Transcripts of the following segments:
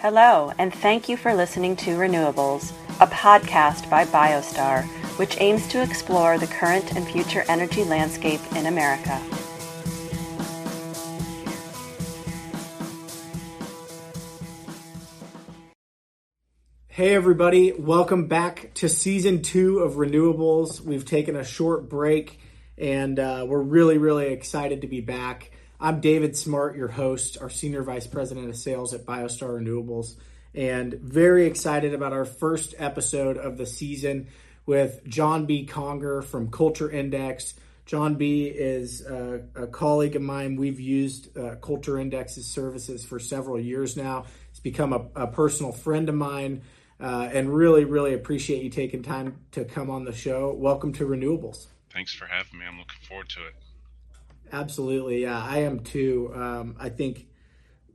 Hello, and thank you for listening to Renewables, a podcast by Biostar, which aims to explore the current and future energy landscape in America. Hey, everybody, welcome back to season two of Renewables. We've taken a short break and uh, we're really, really excited to be back. I'm David Smart, your host, our Senior Vice President of Sales at Biostar Renewables, and very excited about our first episode of the season with John B. Conger from Culture Index. John B. is a, a colleague of mine. We've used uh, Culture Index's services for several years now. He's become a, a personal friend of mine, uh, and really, really appreciate you taking time to come on the show. Welcome to Renewables. Thanks for having me. I'm looking forward to it. Absolutely, yeah, I am too. Um, I think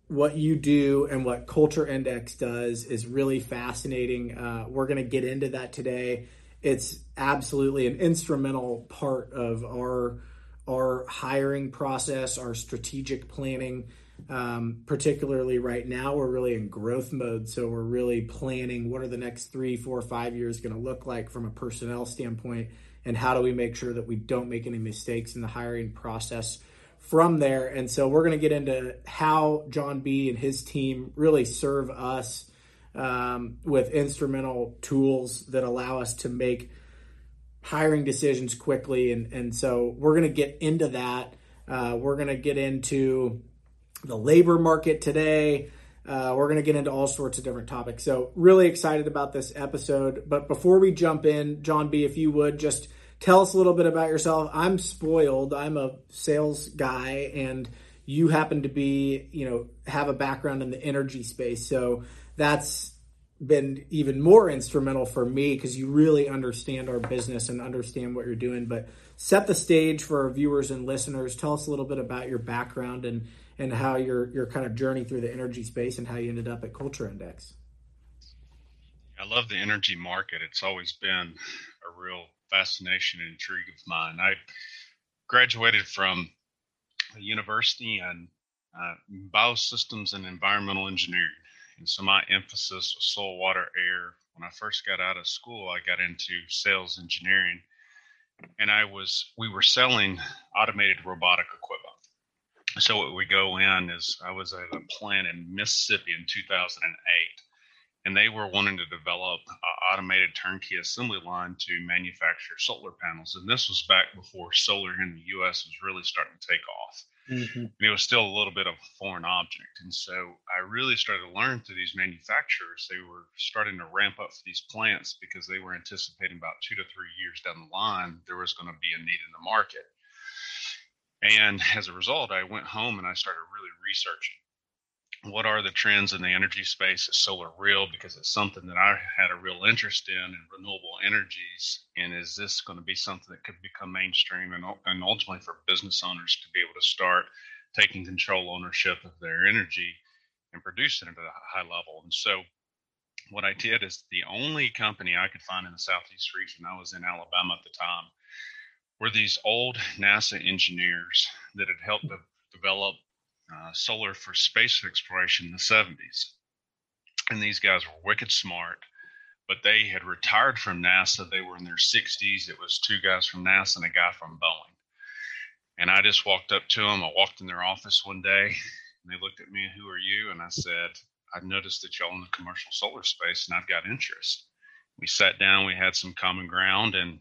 what you do and what Culture Index does is really fascinating. Uh, we're going to get into that today. It's absolutely an instrumental part of our our hiring process, our strategic planning. Um, particularly right now, we're really in growth mode, so we're really planning what are the next three, four, five years going to look like from a personnel standpoint and how do we make sure that we don't make any mistakes in the hiring process from there. And so we're going to get into how John B and his team really serve us um, with instrumental tools that allow us to make hiring decisions quickly. And, and so we're going to get into that. Uh, we're going to get into the labor market today. Uh, we're going to get into all sorts of different topics. So, really excited about this episode. But before we jump in, John B., if you would just tell us a little bit about yourself. I'm spoiled. I'm a sales guy, and you happen to be, you know, have a background in the energy space. So, that's been even more instrumental for me because you really understand our business and understand what you're doing. But set the stage for our viewers and listeners. Tell us a little bit about your background and and how your your kind of journey through the energy space and how you ended up at Culture Index. I love the energy market. It's always been a real fascination and intrigue of mine. I graduated from a university in uh, biosystems and environmental engineering. And so my emphasis was soil, water, air. When I first got out of school, I got into sales engineering and I was, we were selling automated robotic equipment so what we go in is I was at a plant in Mississippi in 2008, and they were wanting to develop an automated turnkey assembly line to manufacture solar panels. And this was back before solar in the U.S. was really starting to take off. Mm-hmm. And it was still a little bit of a foreign object. And so I really started to learn through these manufacturers. They were starting to ramp up for these plants because they were anticipating about two to three years down the line, there was going to be a need in the market. And as a result, I went home and I started really researching what are the trends in the energy space? Is solar real? Because it's something that I had a real interest in in renewable energies. And is this going to be something that could become mainstream and, and ultimately for business owners to be able to start taking control ownership of their energy and producing it at a high level? And so what I did is the only company I could find in the Southeast region, I was in Alabama at the time, were these old NASA engineers that had helped de- develop uh, solar for space exploration in the 70s. And these guys were wicked smart, but they had retired from NASA. They were in their 60s. It was two guys from NASA and a guy from Boeing. And I just walked up to them. I walked in their office one day and they looked at me, Who are you? And I said, I've noticed that y'all in the commercial solar space and I've got interest. We sat down, we had some common ground, and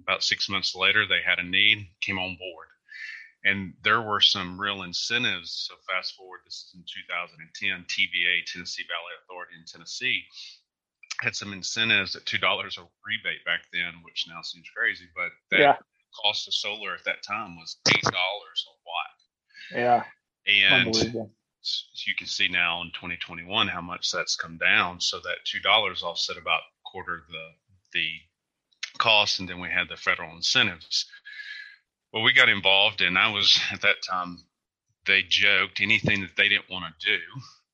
about six months later, they had a need, came on board. And there were some real incentives. So, fast forward, this is in 2010, TVA, Tennessee Valley Authority in Tennessee, had some incentives at $2 a rebate back then, which now seems crazy, but that yeah. cost of solar at that time was $8 a watt. Yeah. And as you can see now in 2021 how much that's come down. So that $2 offset about quarter of the, the costs, and then we had the federal incentives. Well, we got involved, and I was at that time. They joked anything that they didn't want to do,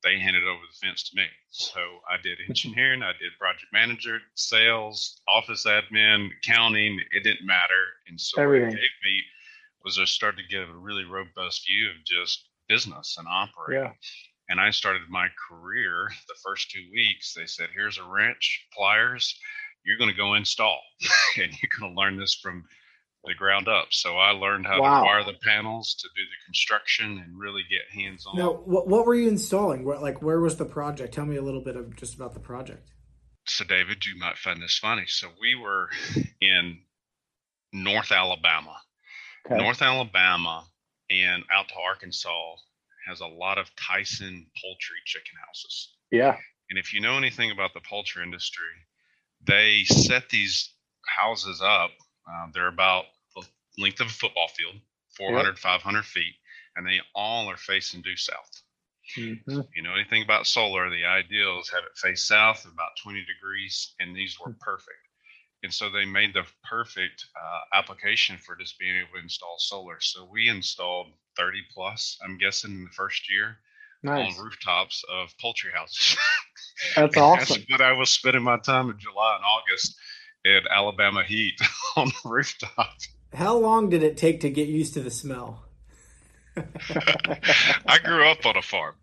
they handed over the fence to me. So I did engineering, I did project manager, sales, office admin, accounting. It didn't matter, and so Everything. what it gave me was I started to get a really robust view of just business and operating. Yeah. And I started my career the first two weeks. They said, here's a wrench, pliers, you're going to go install and you're going to learn this from the ground up. So I learned how wow. to wire the panels, to do the construction, and really get hands on. Now, what, what were you installing? What, like, where was the project? Tell me a little bit of just about the project. So, David, you might find this funny. So, we were in North Alabama. Okay. North Alabama and out to Arkansas has a lot of Tyson poultry chicken houses. Yeah. And if you know anything about the poultry industry, they set these houses up. Uh, they're about the length of a football field, 400, yep. 500 feet, and they all are facing due south. Mm-hmm. You know anything about solar, the ideal is have it face south about 20 degrees, and these were perfect. And so they made the perfect uh, application for just being able to install solar. So we installed 30 plus, I'm guessing, in the first year nice. on rooftops of poultry houses. That's awesome. But I was spending my time in July and August in Alabama heat on the rooftop. How long did it take to get used to the smell? I grew up on a farm,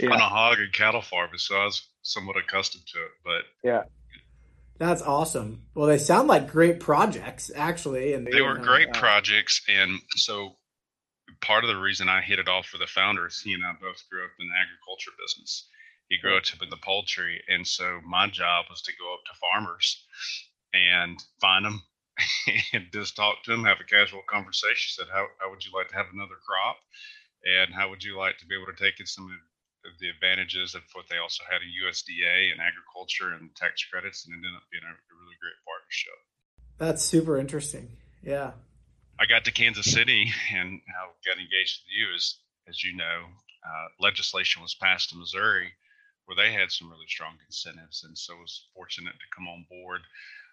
yeah. on a hog and cattle farm, so I was somewhat accustomed to it. But yeah, that's awesome. Well, they sound like great projects, actually, and they, they were great uh, projects. And so, part of the reason I hit it off with the founders, he and I both grew up in the agriculture business he grew up in the poultry. And so my job was to go up to farmers and find them and just talk to them, have a casual conversation. Said, how, how would you like to have another crop? And how would you like to be able to take in some of the advantages of what they also had in USDA and agriculture and tax credits? And it ended up being a, a really great partnership. That's super interesting. Yeah. I got to Kansas City and how got engaged with you is, as you know, uh, legislation was passed in Missouri where they had some really strong incentives. And so I was fortunate to come on board,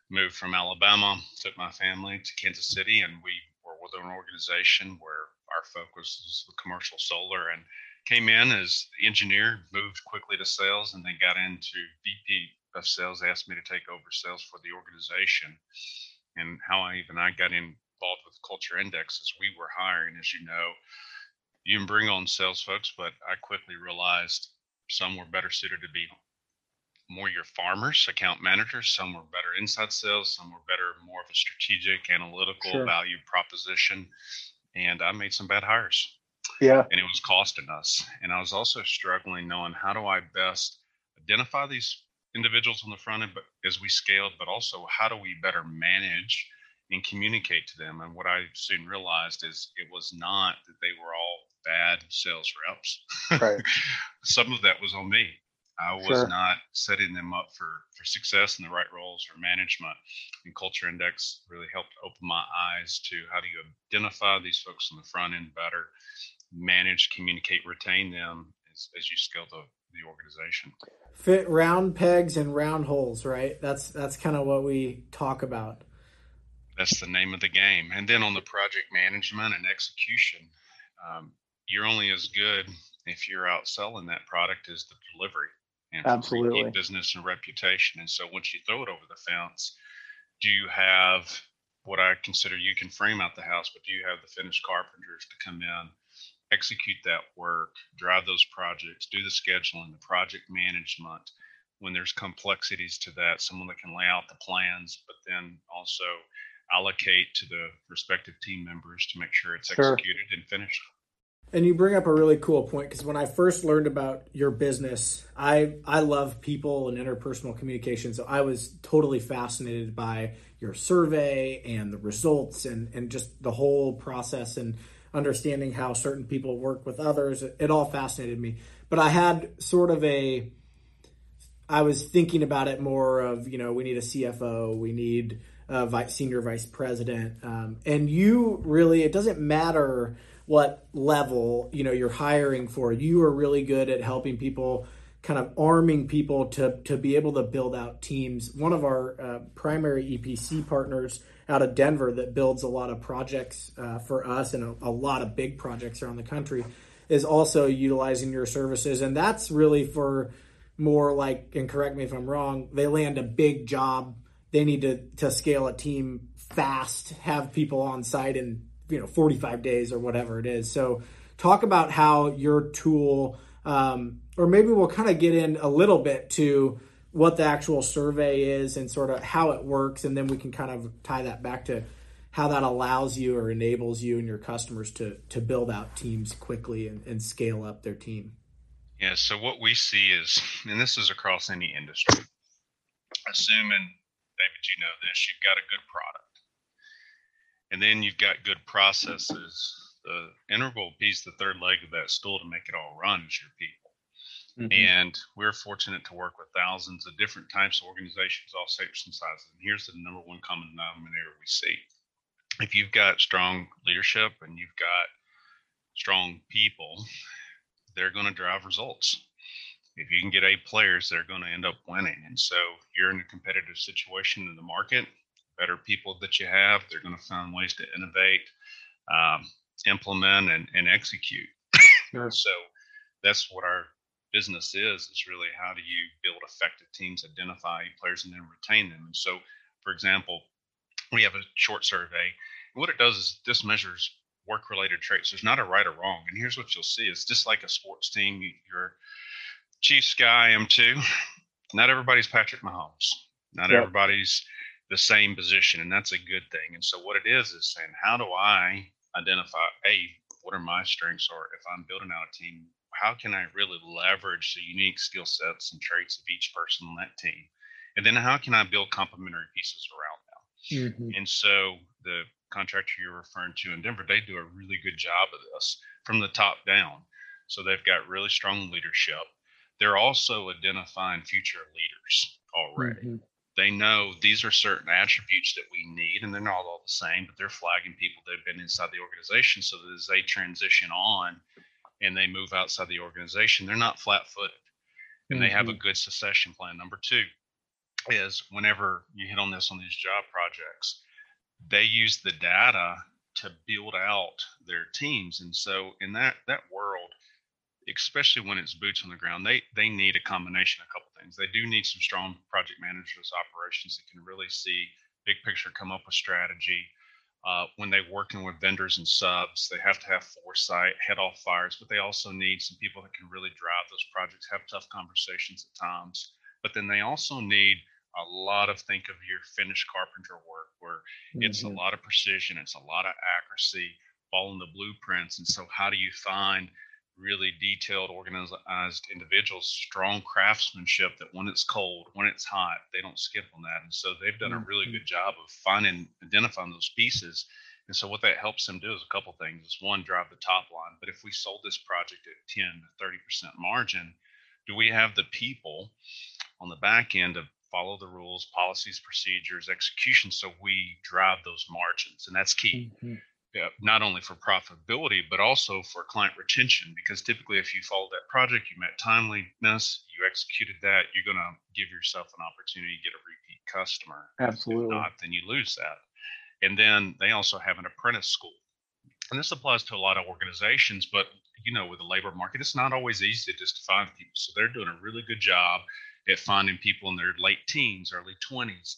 moved from Alabama, took my family to Kansas City, and we were with an organization where our focus was commercial solar and came in as engineer, moved quickly to sales, and then got into VP of sales, asked me to take over sales for the organization. And how I even I got involved with Culture Indexes, we were hiring, as you know, you can bring on sales folks, but I quickly realized some were better suited to be more your farmers, account managers. Some were better inside sales. Some were better, more of a strategic, analytical sure. value proposition. And I made some bad hires. Yeah. And it was costing us. And I was also struggling knowing how do I best identify these individuals on the front end, but as we scaled, but also how do we better manage and communicate to them? And what I soon realized is it was not that they were all bad sales reps. Right. Some of that was on me. I was sure. not setting them up for, for success in the right roles or management. And Culture Index really helped open my eyes to how do you identify these folks on the front end better, manage, communicate, retain them as, as you scale the, the organization. Fit round pegs and round holes, right? That's that's kind of what we talk about. That's the name of the game. And then on the project management and execution, um, you're only as good if you're out selling that product as the delivery and absolutely business and reputation. And so once you throw it over the fence, do you have what I consider you can frame out the house, but do you have the finished carpenters to come in, execute that work, drive those projects, do the scheduling, the project management? When there's complexities to that, someone that can lay out the plans, but then also allocate to the respective team members to make sure it's sure. executed and finished. And you bring up a really cool point because when I first learned about your business, I I love people and interpersonal communication. So I was totally fascinated by your survey and the results and and just the whole process and understanding how certain people work with others. It, it all fascinated me. But I had sort of a I was thinking about it more of you know we need a CFO, we need a vice, senior vice president, um, and you really it doesn't matter what level you know you're hiring for you are really good at helping people kind of arming people to to be able to build out teams. One of our uh, primary epc partners out of denver that builds a lot of projects uh, for us and a, a lot of big projects around the country is also utilizing your services. And that's really for more like and correct me if i'm wrong they land a big job they need to to scale a team fast have people on site in you know 45 days or whatever it is so talk about how your tool um, or maybe we'll kind of get in a little bit to what the actual survey is and sort of how it works, and then we can kind of tie that back to how that allows you or enables you and your customers to to build out teams quickly and, and scale up their team. Yeah. So what we see is, and this is across any industry, assuming David, you know this, you've got a good product, and then you've got good processes. The integral piece, the third leg of that stool to make it all run is your people. Mm-hmm. And we're fortunate to work with thousands of different types of organizations, all shapes and sizes. And here's the number one common denominator we see. If you've got strong leadership and you've got strong people, they're going to drive results. If you can get A players, they're going to end up winning. And so you're in a competitive situation in the market. Better people that you have, they're going to find ways to innovate, um, implement, and, and execute. Sure. so that's what our business is is really how do you build effective teams identify players and then retain them and so for example we have a short survey and what it does is this measures work related traits there's not a right or wrong and here's what you'll see it's just like a sports team you're chiefs guy i am too not everybody's patrick mahomes not yep. everybody's the same position and that's a good thing and so what it is is saying how do i identify a what are my strengths or if i'm building out a team how can I really leverage the unique skill sets and traits of each person on that team? And then how can I build complementary pieces around them? Mm-hmm. And so the contractor you're referring to in Denver, they do a really good job of this from the top down. So they've got really strong leadership. They're also identifying future leaders already. Mm-hmm. They know these are certain attributes that we need, and they're not all the same, but they're flagging people that have been inside the organization so that as they transition on, and they move outside the organization, they're not flat footed and mm-hmm. they have a mm-hmm. good succession plan. Number two is whenever you hit on this on these job projects, they use the data to build out their teams. And so in that that world, especially when it's boots on the ground, they they need a combination of a couple things. They do need some strong project managers, operations that can really see big picture, come up with strategy, uh, when they're working with vendors and subs, they have to have foresight, head off fires, but they also need some people that can really drive those projects, have tough conversations at times. But then they also need a lot of think of your finished carpenter work where mm-hmm. it's a mm-hmm. lot of precision, it's a lot of accuracy, following the blueprints. And so, how do you find really detailed, organized individuals, strong craftsmanship that when it's cold, when it's hot, they don't skip on that. And so they've done a really mm-hmm. good job of finding, identifying those pieces. And so what that helps them do is a couple things. Is one, drive the top line. But if we sold this project at 10 to 30% margin, do we have the people on the back end to follow the rules, policies, procedures, execution so we drive those margins? And that's key. Mm-hmm Uh, not only for profitability but also for client retention because typically if you followed that project you met timeliness you executed that you're going to give yourself an opportunity to get a repeat customer. Absolutely. if not then you lose that. And then they also have an apprentice school. And this applies to a lot of organizations but you know with the labor market it's not always easy just to find people. So they're doing a really good job at finding people in their late teens early 20s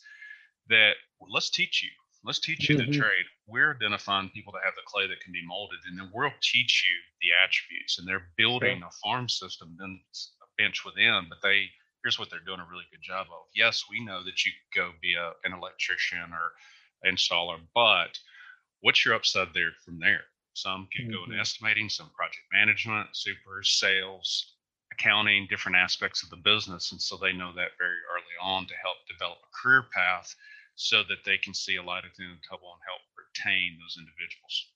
that well, let's teach you Let's teach you mm-hmm. the trade. We're identifying people that have the clay that can be molded, and then we'll teach you the attributes. And they're building a farm system, then a bench within. But they here's what they're doing a really good job of. Yes, we know that you go be a, an electrician or installer, but what's your upside there from there? Some can mm-hmm. go in estimating, some project management, super sales, accounting, different aspects of the business. And so they know that very early on to help develop a career path so that they can see a light at the end of the tunnel and help retain those individuals.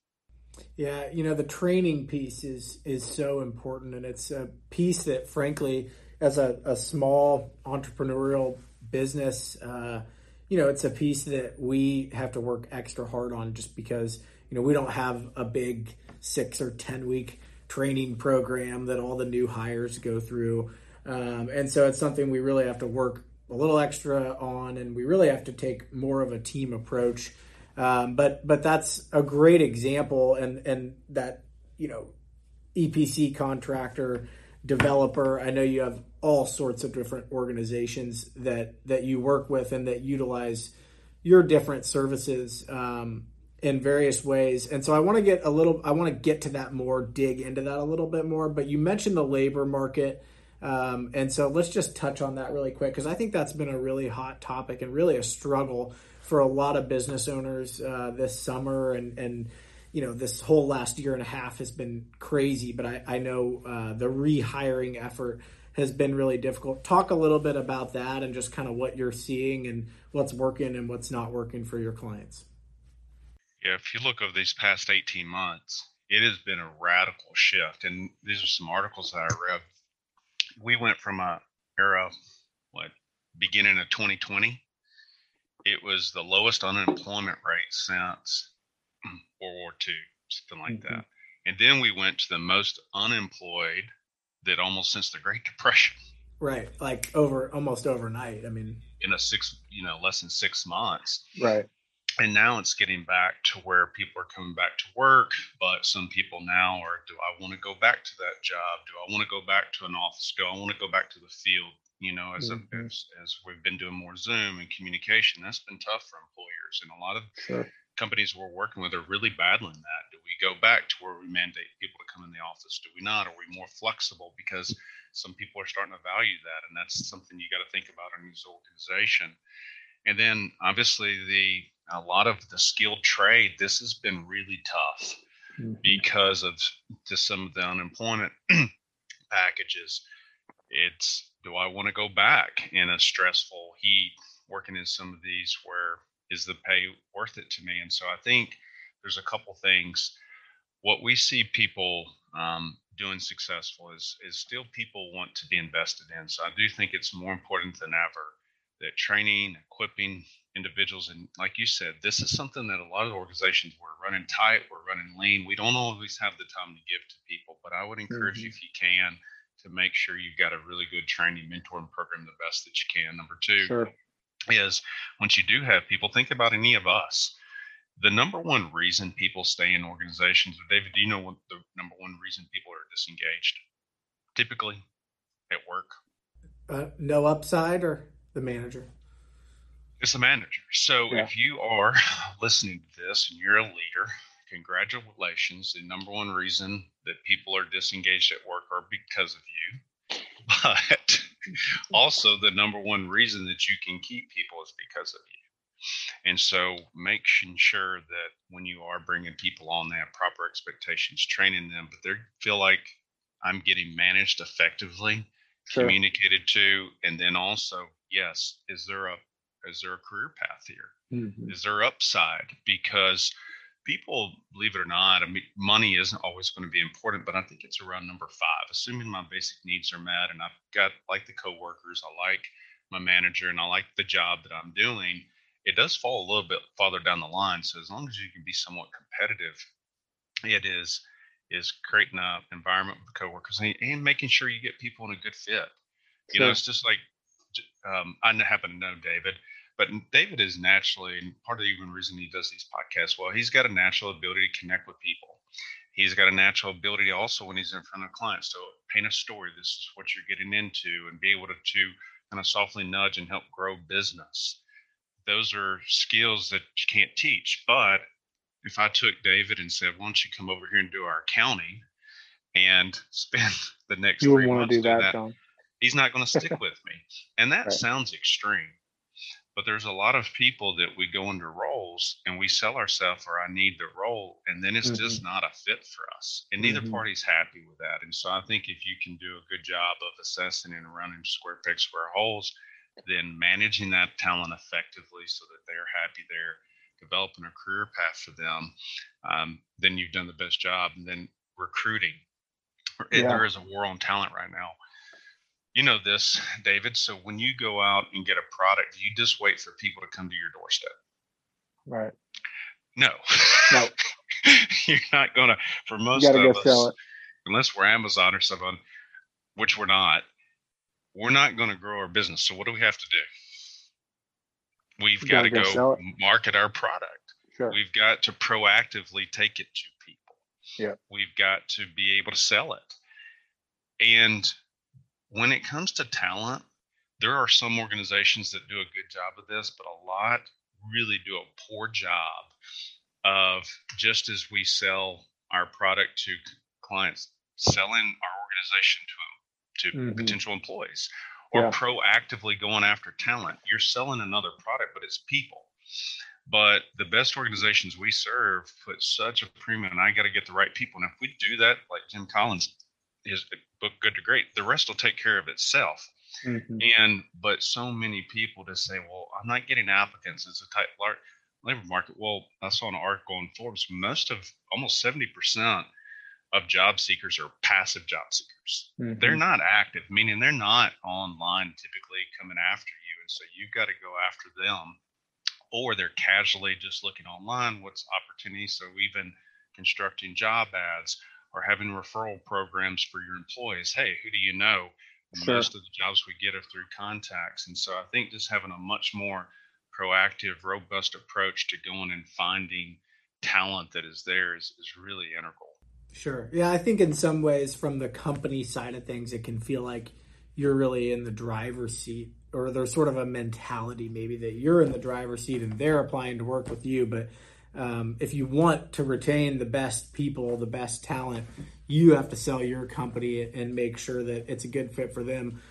Yeah, you know the training piece is is so important, and it's a piece that, frankly, as a, a small entrepreneurial business, uh, you know, it's a piece that we have to work extra hard on, just because you know we don't have a big six or ten week training program that all the new hires go through, um, and so it's something we really have to work a little extra on, and we really have to take more of a team approach. Um, but but that's a great example, and and that you know EPC contractor developer. I know you have all sorts of different organizations that that you work with and that utilize your different services um, in various ways. And so I want to get a little. I want to get to that more, dig into that a little bit more. But you mentioned the labor market Um, and so let's just touch on that really quick because I think that's been a really hot topic and really a struggle for a lot of business owners uh, this summer and and you know this whole last year and a half has been crazy. But I, I know uh, the rehiring effort has been really difficult. Talk a little bit about that and just kind of what you're seeing and what's working and what's not working for your clients. Yeah, if you look over these past 18 months, it has been a radical shift. And these are some articles that I read. We went from a era, what, beginning of 2020, it was the lowest unemployment rate since World War II, something like mm-hmm. that. And then we went to the most unemployed that almost since the Great Depression. Right, like over almost overnight. I mean, in a six, you know, less than six months. Right and now it's getting back to where people are coming back to work but some people now are do i want to go back to that job? Do i want to go back to an office? Do i want to go back to the field? You know as, mm-hmm. a, as, as we've been doing more zoom and communication that's been tough for employers and a lot of sure. companies we're working with are really battling that. Do we go back to where we mandate people to come in the office? Do we not? Are we more flexible? Because some people are starting to value that and that's something you got to think about in this organization. And then obviously the a lot of the skilled trade, this has been really tough mm-hmm. because of just some of the unemployment packages. It's do I want to go back in a stressful heat working in some of these where is the pay worth it to me? And so I think there's a couple things. What we see people um, doing successful is is still people want to be invested in. So I do think it's more important than ever that training, equipping individuals, and like you said, this is something that a lot of organizations we're running tight, we're running lean. We don't always have the time to give to people, but I would encourage mm-hmm. you if you can to make sure you've got a really good training mentoring program the best that you can. Number two sure. is once you do have people, think about any of us. The number one reason people stay in organizations, or David, do you know what the number one reason people are disengaged? Typically at work. Uh, no upside or the manager. It's the manager. So yeah. if you are listening to this and you're a leader, congratulations. The number one reason that people are disengaged at work are because of you. But also, the number one reason that you can keep people is because of you. And so, making sure that when you are bringing people on, they have proper expectations, training them, but they feel like I'm getting managed effectively, sure. communicated to, and then also yes, is there a is there a career path here? Mm-hmm. Is there upside? Because people, believe it or not, I mean, money isn't always going to be important, but I think it's around number five. Assuming my basic needs are met, and I've got like the coworkers, I like my manager, and I like the job that I'm doing. It does fall a little bit farther down the line. So as long as you can be somewhat competitive, it is is creating an environment with coworkers and, and making sure you get people in a good fit. You know, it's just like um, I happen to know David, but David is naturally, and part of the even reason he does these podcasts well, he's got a natural ability to connect with people. He's got a natural ability also when he's in front of clients to paint a story. This is what you're getting into, and be able to, to kind of softly nudge and help grow business. Those are skills that you can't teach. But if I took David and said, "Why don't you come over here and do our accounting?" and spend the next you three want to do that, that, he's not going to stick with me. And that right. sounds extreme. But there's a lot of people that we go into roles and we sell ourselves or I need the role, and then it's mm-hmm. just not a fit for us. And neither mm-hmm. party's happy with that. And so I think if you can do a good job of assessing and running square pegs, square holes, then managing that talent effectively so that they're happy there, developing a career path for them, um, then you've done the best job. And then recruiting. Yeah. There is a war on talent right now you know this, David. So when you go out and get a product, you just wait for people to come to your doorstep. Right. No. No. You're not gonna for most of go us, unless we're Amazon or something, which we're not, we're not gonna grow our business. So what do we have to do? We've got to go, go market our product. Sure. We've got to proactively take it to people. Yeah. We've got to be able to sell it. And when it comes to talent, there are some organizations that do a good job of this, but a lot really do a poor job of just as we sell our product to clients, selling our organization to to mm-hmm. potential employees or yeah. proactively going after talent. You're selling another product, but it's people. But the best organizations we serve put such a premium, and I got to get the right people. And if we do that, like Jim Collins, his book Good to Great, the rest will take care of itself. Mm-hmm. And but so many people just say, "Well, I'm not getting applicants. It's a tight labor market." Well, I saw an article in Forbes. Most of almost seventy percent of job seekers are passive job seekers. Mm-hmm. They're not active, meaning they're not online typically coming after you, and so you've got to go after them or they're casually just looking online what's opportunities so even constructing job ads or having referral programs for your employees hey who do you know? Sure. most of the jobs we get are through contacts and so i think just having a much more proactive robust approach to going and finding talent that is there is, is really integral. Sure. Yeah i think in some ways from the company side of things it can feel like you're really in the driver's seat or there's sort of a mentality maybe that you're in the driver's seat and they're applying to work with you but um, if you want to retain the best people the best talent you have to sell your company and make sure that it's a good fit for them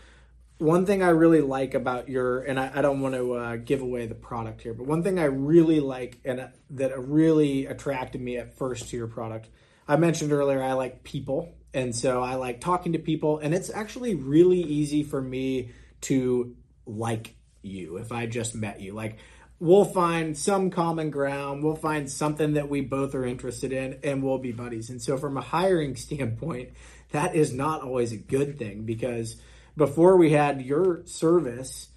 one thing i really like about your and i, I don't want to uh, give away the product here but one thing i really like and uh, that really attracted me at first to your product i mentioned earlier i like people and so i like talking to people and it's actually really easy for me to like you if I just met you. Like we'll find some common ground, we'll find something that we both are interested in and we'll be buddies. And so from a hiring standpoint, that is not always a good thing because before we had your service,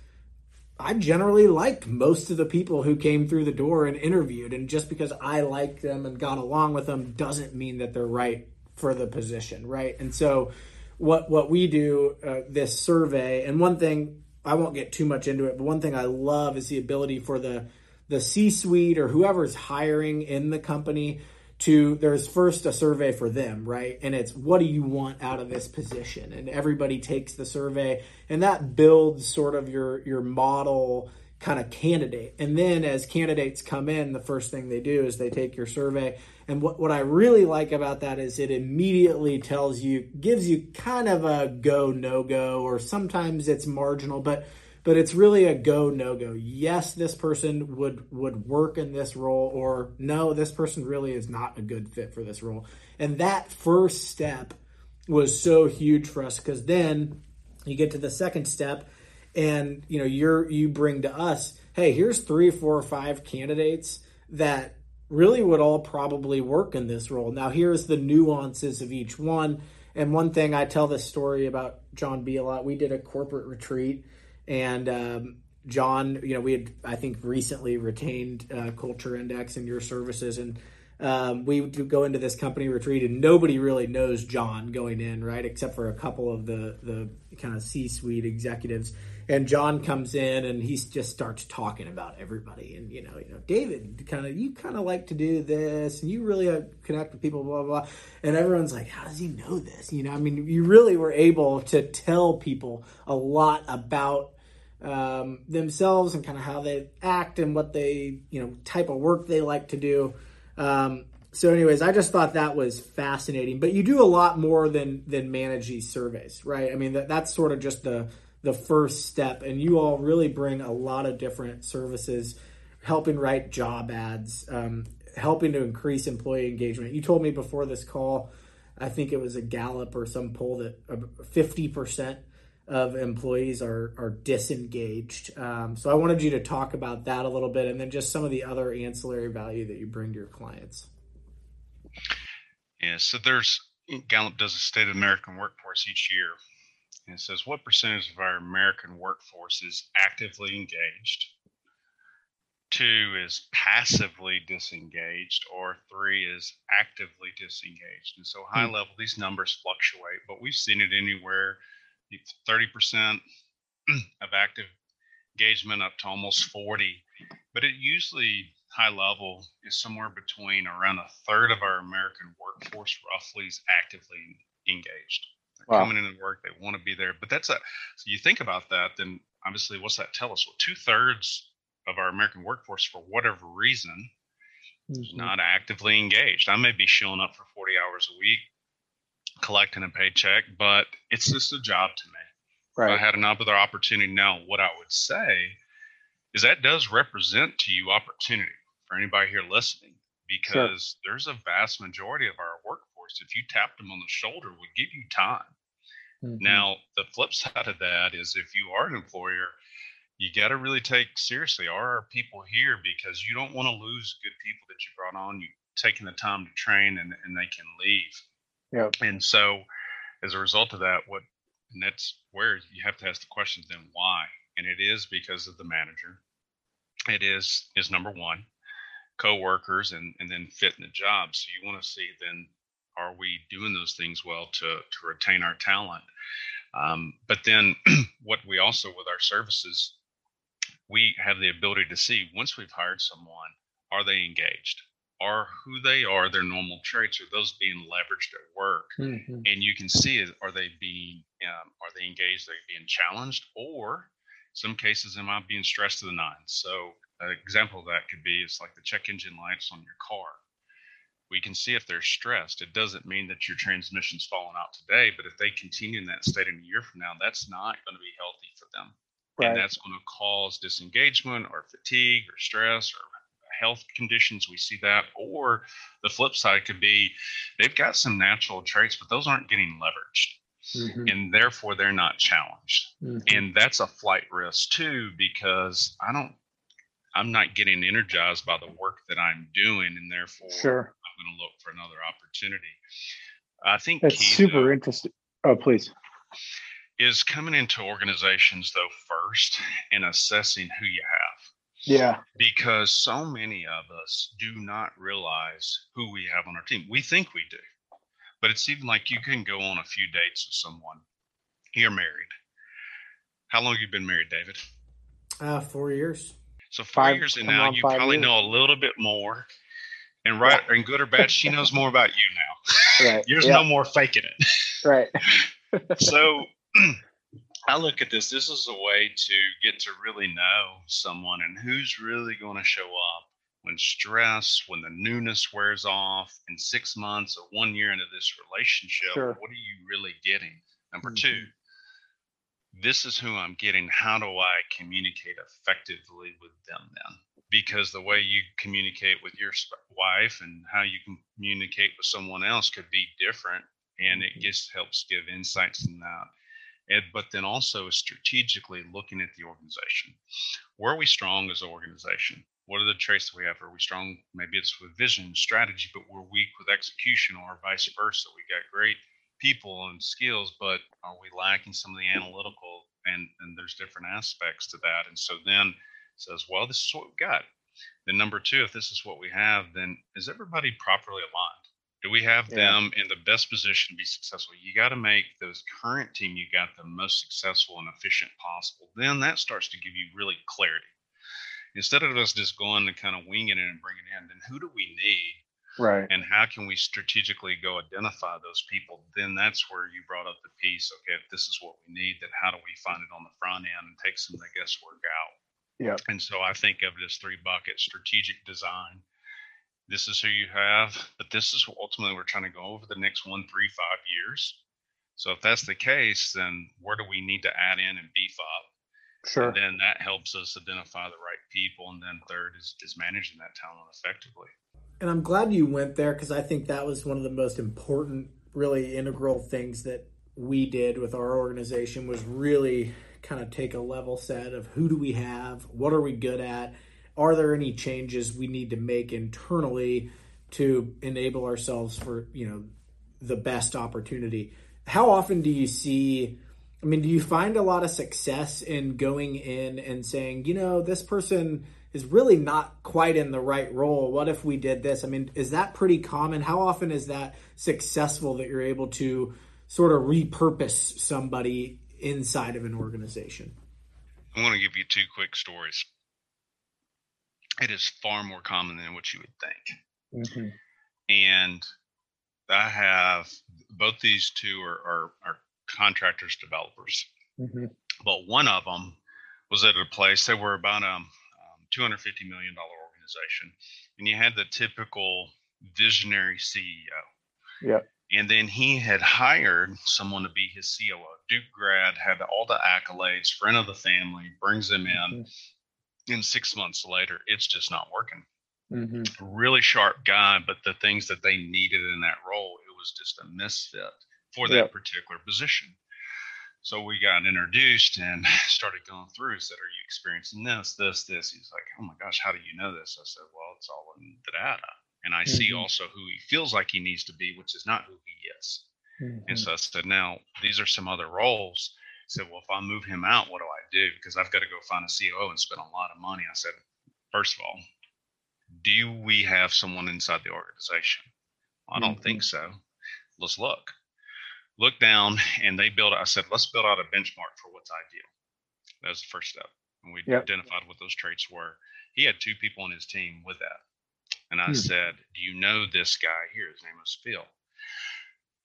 I generally liked most of the people who came through the door and interviewed. And just because I liked them and got along with them doesn't mean that they're right for the position, right? And so, what what we do uh, this survey, and one thing I won't get too much into it, but one thing I love is the ability for the the C-suite or whoever's hiring in the company to there's first a survey for them, right? And it's what do you want out of this position? And everybody takes the survey and that builds sort of your your model kind of candidate. And then as candidates come in, the first thing they do is they take your survey and what, what I really like about that is it immediately tells you, gives you kind of a go, no go, or sometimes it's marginal, but but it's really a go no go. Yes, this person would would work in this role, or no, this person really is not a good fit for this role. And that first step was so huge for us because then you get to the second step, and you know you're you bring to us, hey, here's three, four, or five candidates that really would all probably work in this role. Now, here's the nuances of each one. And one thing I tell this story about John B a lot. We did a corporate retreat, and um, John, you know, we had I think recently retained uh, Culture Index and your services, and um, we go into this company retreat, and nobody really knows John going in, right, except for a couple of the the kind of C suite executives and John comes in and he just starts talking about everybody. And you know you know David kind of you kind of like to do this and you really uh, connect with people blah, blah blah. And everyone's like how does he know this? You know I mean you really were able to tell people a lot about um, themselves and kind of how they act and what they you know type of work they like to do. Um, so anyways i just thought that was fascinating. But you do a lot more than than manage these surveys right? I mean that, that's sort of just the the first step. And you all really bring a lot of different services, helping write job ads, um, helping to increase employee engagement. You told me before this call, I think it was a Gallup or some poll that 50% of employees are, are disengaged. Um, so I wanted you to talk about that a little bit and then just some of the other ancillary value that you bring to your clients. Yeah, so there's Gallup does a state of American workforce each year. And it says, What percentage of our American workforce is actively engaged? Two is passively disengaged, or three is actively disengaged. And so, high hmm. level, these numbers fluctuate, but we've seen it anywhere 30% of active engagement up to almost 40. But it usually, high level, is somewhere between around a third of our American workforce roughly is actively engaged wow. coming into work. They want to be there. But that's a so you think about that, then obviously what's that tell us? Well, two thirds of our American workforce, for whatever reason, mm-hmm. is not actively engaged. I may be showing up for 40 hours a week, collecting a paycheck, but it's just a job to me. Right. I had another opportunity. Now, what I would say is that does represent to you opportunity for anybody here listening because sure. there's a vast majority of our workforce, if you tapped them on the shoulder, would give you time. Mm-hmm. Now, the flip side of that is if you are an employer, you got to really take seriously are our people here because you don't want to lose good people that you brought on. You taking the time to train and, and they can leave. Yeah. And so, as a result of that, what and that's where you have to ask the question then why? And it is because of the manager. It is is number one, co-workers and and then fit in the job. So you want to see then are we doing those things well to to retain our talent? Um, but then what we also with our services, we have the ability to see once we've hired someone, are they engaged? are who they are, their normal traits, are those being leveraged at work? Mm-hmm. And you can see it, are they being um, are they engaged? Are they being challenged? Or some cases, am I being stressed to the nines? So an example of that could be it's like the check engine lights on your car. We can see if they're stressed. It doesn't mean that your transmission's falling out today, but if they continue in that state in a year from now, that's not going to be healthy for them. Right. And that's going to cause disengagement or fatigue or stress or health conditions we see that or the flip side could be they've got some natural traits but those aren't getting leveraged mm-hmm. and therefore they're not challenged mm-hmm. and that's a flight risk too because i don't i'm not getting energized by the work that i'm doing and therefore sure. I'm going to look for another opportunity i think that's super though, interesting oh please is coming into organizations though first and assessing who you have yeah. Because so many of us do not realize who we have on our team. We think we do, but it's even like you can go on a few dates with someone. You're married. How long have you been married, David? Uh, four years. So four five, years, and now you probably years. know a little bit more. And right, yeah. and good or bad, she knows more about you now. Right. There's yeah. no more faking it. Right. so I look at this, this is a way to get to really know someone and who's really going to show up when stress, when the newness wears off in six months or one year into this relationship. Sure. What are you really getting? Number mm-hmm. two, this is who I'm getting. How do I communicate effectively with them then? Because the way you communicate with your wife and how you communicate with someone else could be different. And it mm-hmm. just helps give insights in that and, but then also strategically looking at the organization. Where are we strong as an organization? What are the traits that we have? Are we strong? Maybe it's with vision, strategy, but we're weak with execution, or vice versa. We got great people and skills, but are we lacking some of the analytical? And and there's different aspects to that. And so then says, well, this is what we've got. Then number two, if this is what we have, then is everybody properly aligned? do we have yeah. them in the best position to be successful? You got to make those current team you got the most successful and efficient possible. Then that starts to give you really clarity. Instead of us just going and kind of winging it and bringing it in then who do we need? Right. And how can we strategically go identify those people? Then that's where you brought up the piece okay if this is what we need then how do we find it on the front end and take some of the guesswork out yeah and so i think of it as three buckets strategic design this is who you have, but this is ultimately we're trying to go over the next one, three, five years. So if that's the case, then where do we need to add in and beef up? Sure. And then that helps us identify the right people. And then third is, is managing that talent effectively. And I'm glad you went there because I think that was one of the most important, really integral things that we did with our organization was really kind of take a level set of who do we have, what are we good at, are there any changes we need to make internally to enable ourselves for you know the best opportunity? How often do you see i mean do you find a lot of success in going in and saying you know this person is really not quite in the right role. What if we did this? I mean is that pretty common? How often is that successful that you're able to sort of repurpose somebody inside of an organization i want to give you two quick stories it is far more common than what you would think. Mm-hmm. And I have both these two are, are, are contractors, developers. Mm-hmm. But one of them was at a place, they were about a um, $250 million organization. And you had the typical visionary CEO. Yeah. And then he had hired someone to be his COO. Duke grad, had all the accolades, friend of the family, brings him in. Mm-hmm. And six months later, it's just not working. Mm-hmm. Really sharp guy, but the things that they needed in that role, it was just a misfit for that yep. particular position. So we got introduced and started going through. Said, "Are you experiencing this, this, this?" He's like, "Oh my gosh, how do you know this?" I said, "Well, it's all in the data, and I mm-hmm. see also who he feels like he needs to be, which is not who he is." Mm-hmm. And so I said, "Now these are some other roles." I said, "Well, if I move him out, what do I do? Because I've got to go find a COO and spend a lot of money." I said, first of all, do we have someone inside the organization? I don't mm-hmm. think so. Let's look Look down and they built i said let's build out a benchmark for what's ideal that was the first step and we yep. identified what those traits were he had two people on his team with that and i hmm. said do you know this guy here his name was phil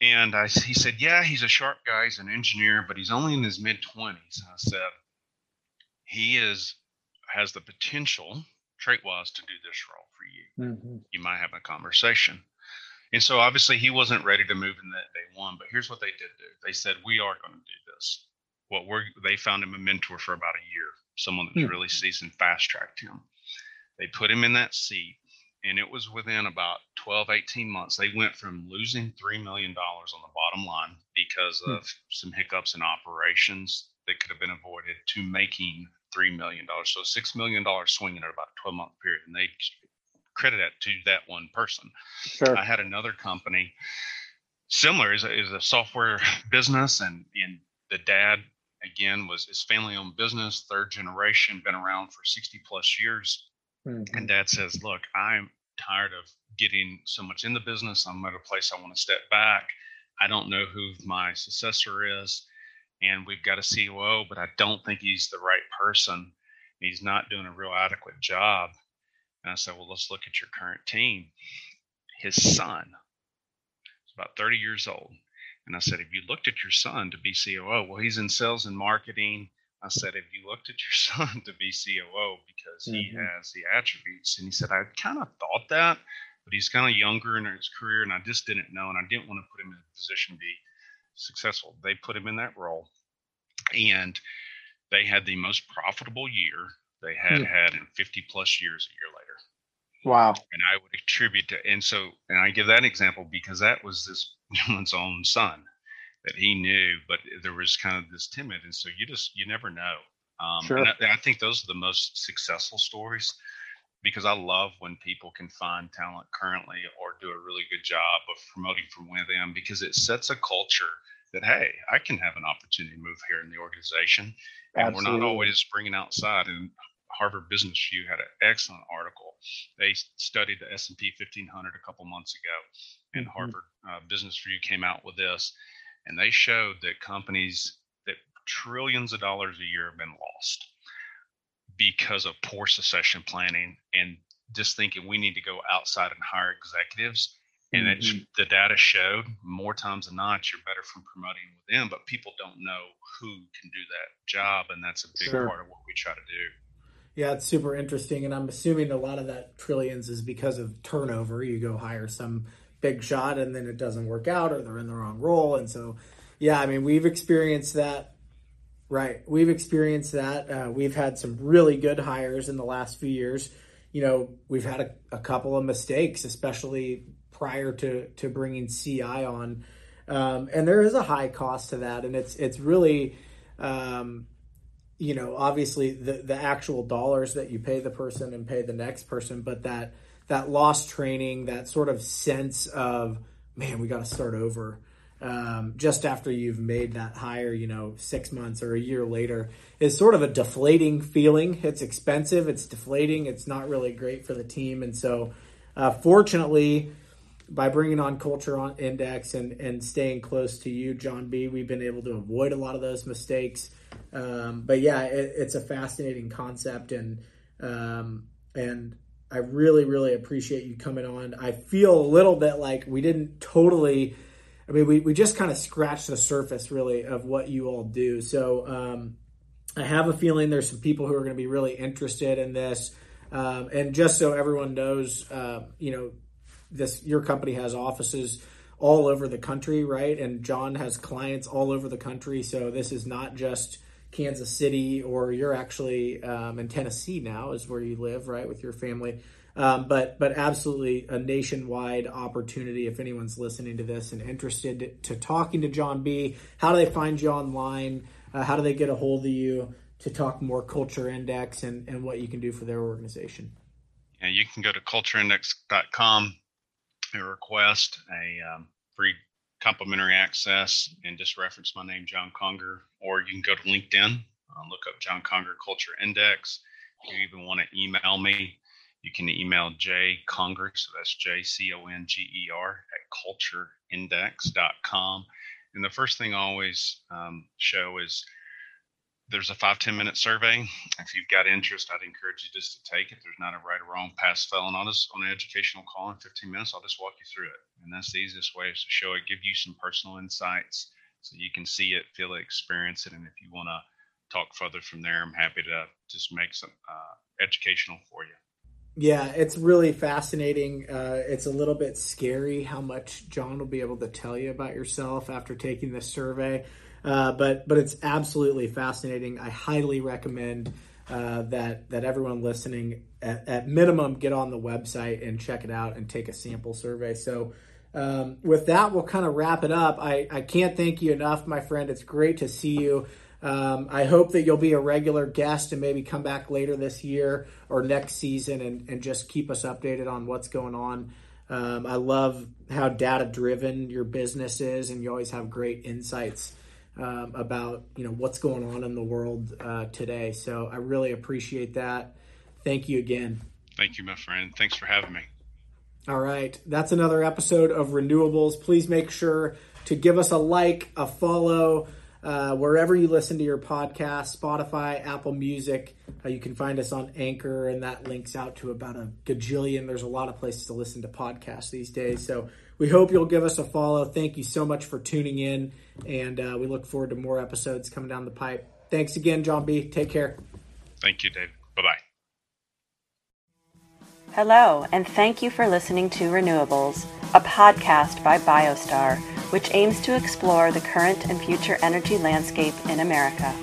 and I, he said yeah he's a sharp guy he's an engineer but he's only in his mid-20s i said he is has the potential trait wise to do this role for you mm-hmm. you might have a conversation and so obviously he wasn't ready to move in that day one. But here's what they did do. They said, We are going to do this. What we're they found him a mentor for about a year, someone that's hmm. really seasoned, fast tracked him. They put him in that seat. And it was within about 12, 18 months. They went from losing $3 million on the bottom line because hmm. of some hiccups in operations that could have been avoided to making $3 million. So $6 million swing in about a 12 month period. And they credit that to that one person. Sure. I had another company similar is a, is a software business and and the dad again was his family owned business third generation been around for 60 plus years mm-hmm. and dad says look i'm tired of getting so much in the business i'm at a place i want to step back i don't know who my successor is and we've got a coo but i don't think he's the right person he's not doing a real adequate job and I said, well, let's look at your current team. His son is about 30 years old. And I said, have you looked at your son to be COO? Well, he's in sales and marketing. I said, have you looked at your son to be COO because he mm-hmm. has the attributes? And he said, I kind of thought that, but he's kind of younger in his career, and I just didn't know, and I didn't want to put him in a position to be successful. They put him in that role, and they had the most profitable year they had mm-hmm. had in 50 plus years a year later. Wow. And I would attribute to, and so, and I give that example because that was this woman's own son that he knew, but there was kind of this timid. And so you just, you never know. Um, sure. And I, I think those are the most successful stories because I love when people can find talent currently or do a really good job of promoting from within because it sets a culture that hey, I can have an opportunity to move here in the organization, and Absolutely. we're not always bringing outside. And Harvard Business Review had an excellent article. They studied the S&P 1500 a couple months ago, and mm-hmm. Harvard uh, Business Review came out with this, and they showed that companies that trillions of dollars a year have been lost because of poor succession planning and just thinking we need to go outside and hire executives. And mm-hmm. the data showed more times than not, you're better from promoting within, but people don't know who can do that job. And that's a big sure. part of what we try to do. Yeah, it's super interesting, and I'm assuming a lot of that trillions is because of turnover. You go hire some big shot, and then it doesn't work out, or they're in the wrong role, and so yeah, I mean we've experienced that. Right, we've experienced that. Uh, we've had some really good hires in the last few years. You know, we've had a, a couple of mistakes, especially prior to to bringing CI on, um, and there is a high cost to that, and it's it's really. Um, you know, obviously the the actual dollars that you pay the person and pay the next person, but that that lost training, that sort of sense of man, we got to start over. Um, just after you've made that hire, you know, six months or a year later, is sort of a deflating feeling. It's expensive, it's deflating, it's not really great for the team. And so, uh, fortunately, by bringing on Culture on Index and, and staying close to you, John B., we've been able to avoid a lot of those mistakes. Um, but yeah, it, it's a fascinating concept, and um, and I really really appreciate you coming on. I feel a little bit like we didn't totally. I mean, we, we just kind of scratched the surface really of what you all do. So um, I have a feeling there's some people who are going to be really interested in this. Um, and just so everyone knows, uh, you know, this your company has offices all over the country, right? And John has clients all over the country. So this is not just Kansas City or you're actually um, in Tennessee now, is where you live, right, with your family. Um, but but absolutely a nationwide opportunity if anyone's listening to this and interested to talking to John B. How do they find you online? Uh, how do they get a hold of you to talk more Culture Index and, and what you can do for their organization? And you can go to cultureindex.com and request a um, free complimentary access and just reference my name, John Conger, or you can go to LinkedIn, uh, look up John Conger Culture Index. If you even want to email me, you can email J Conger, so that's J C O N G E R at cultureindex.com. And the first thing I always um, show is there's a five ten minute survey. If you've got interest, I'd encourage you just to take it. There's not a right or wrong, pass, fail, and on us on an educational call in 15 minutes. I'll just walk you through it, and that's the easiest way is to show it, give you some personal insights so you can see it, feel it, experience it, and if you want to talk further from there, I'm happy to just make some uh, educational for you. Yeah, it's really fascinating. Uh, it's a little bit scary how much John will be able to tell you about yourself after taking this survey. Uh, but but it's absolutely fascinating. I highly recommend uh, that that everyone listening at, at, minimum get on the website and check it out and take a sample survey. So. Um, with that, we'll kind of wrap it up. I, I can't thank you enough, my friend. It's great to see you. Um, I hope that you'll be a regular guest and maybe come back later this year or next season and, and just keep us updated on what's going on. Um, I love how data driven your business is, and you always have great insights um, about you know what's going on in the world uh, today. So I really appreciate that. Thank you again. Thank you, my friend. Thanks for having me. All right, that's another episode of Renewables. Please make sure to give us a like, a follow. Uh, wherever you listen to your podcast, Spotify, Apple Music. Uh, you can find us on Anchor, and that links out to about a gajillion. There's a lot of places to listen to podcasts these days. So we hope you'll give us a follow. Thank you so much for tuning in, and uh, we look forward to more episodes coming down the pipe. Thanks again, John B. Take care. Thank you, Dave. Bye bye. Hello, and thank you for listening to Renewables, a podcast by Biostar, which aims to explore the current and future energy landscape in America.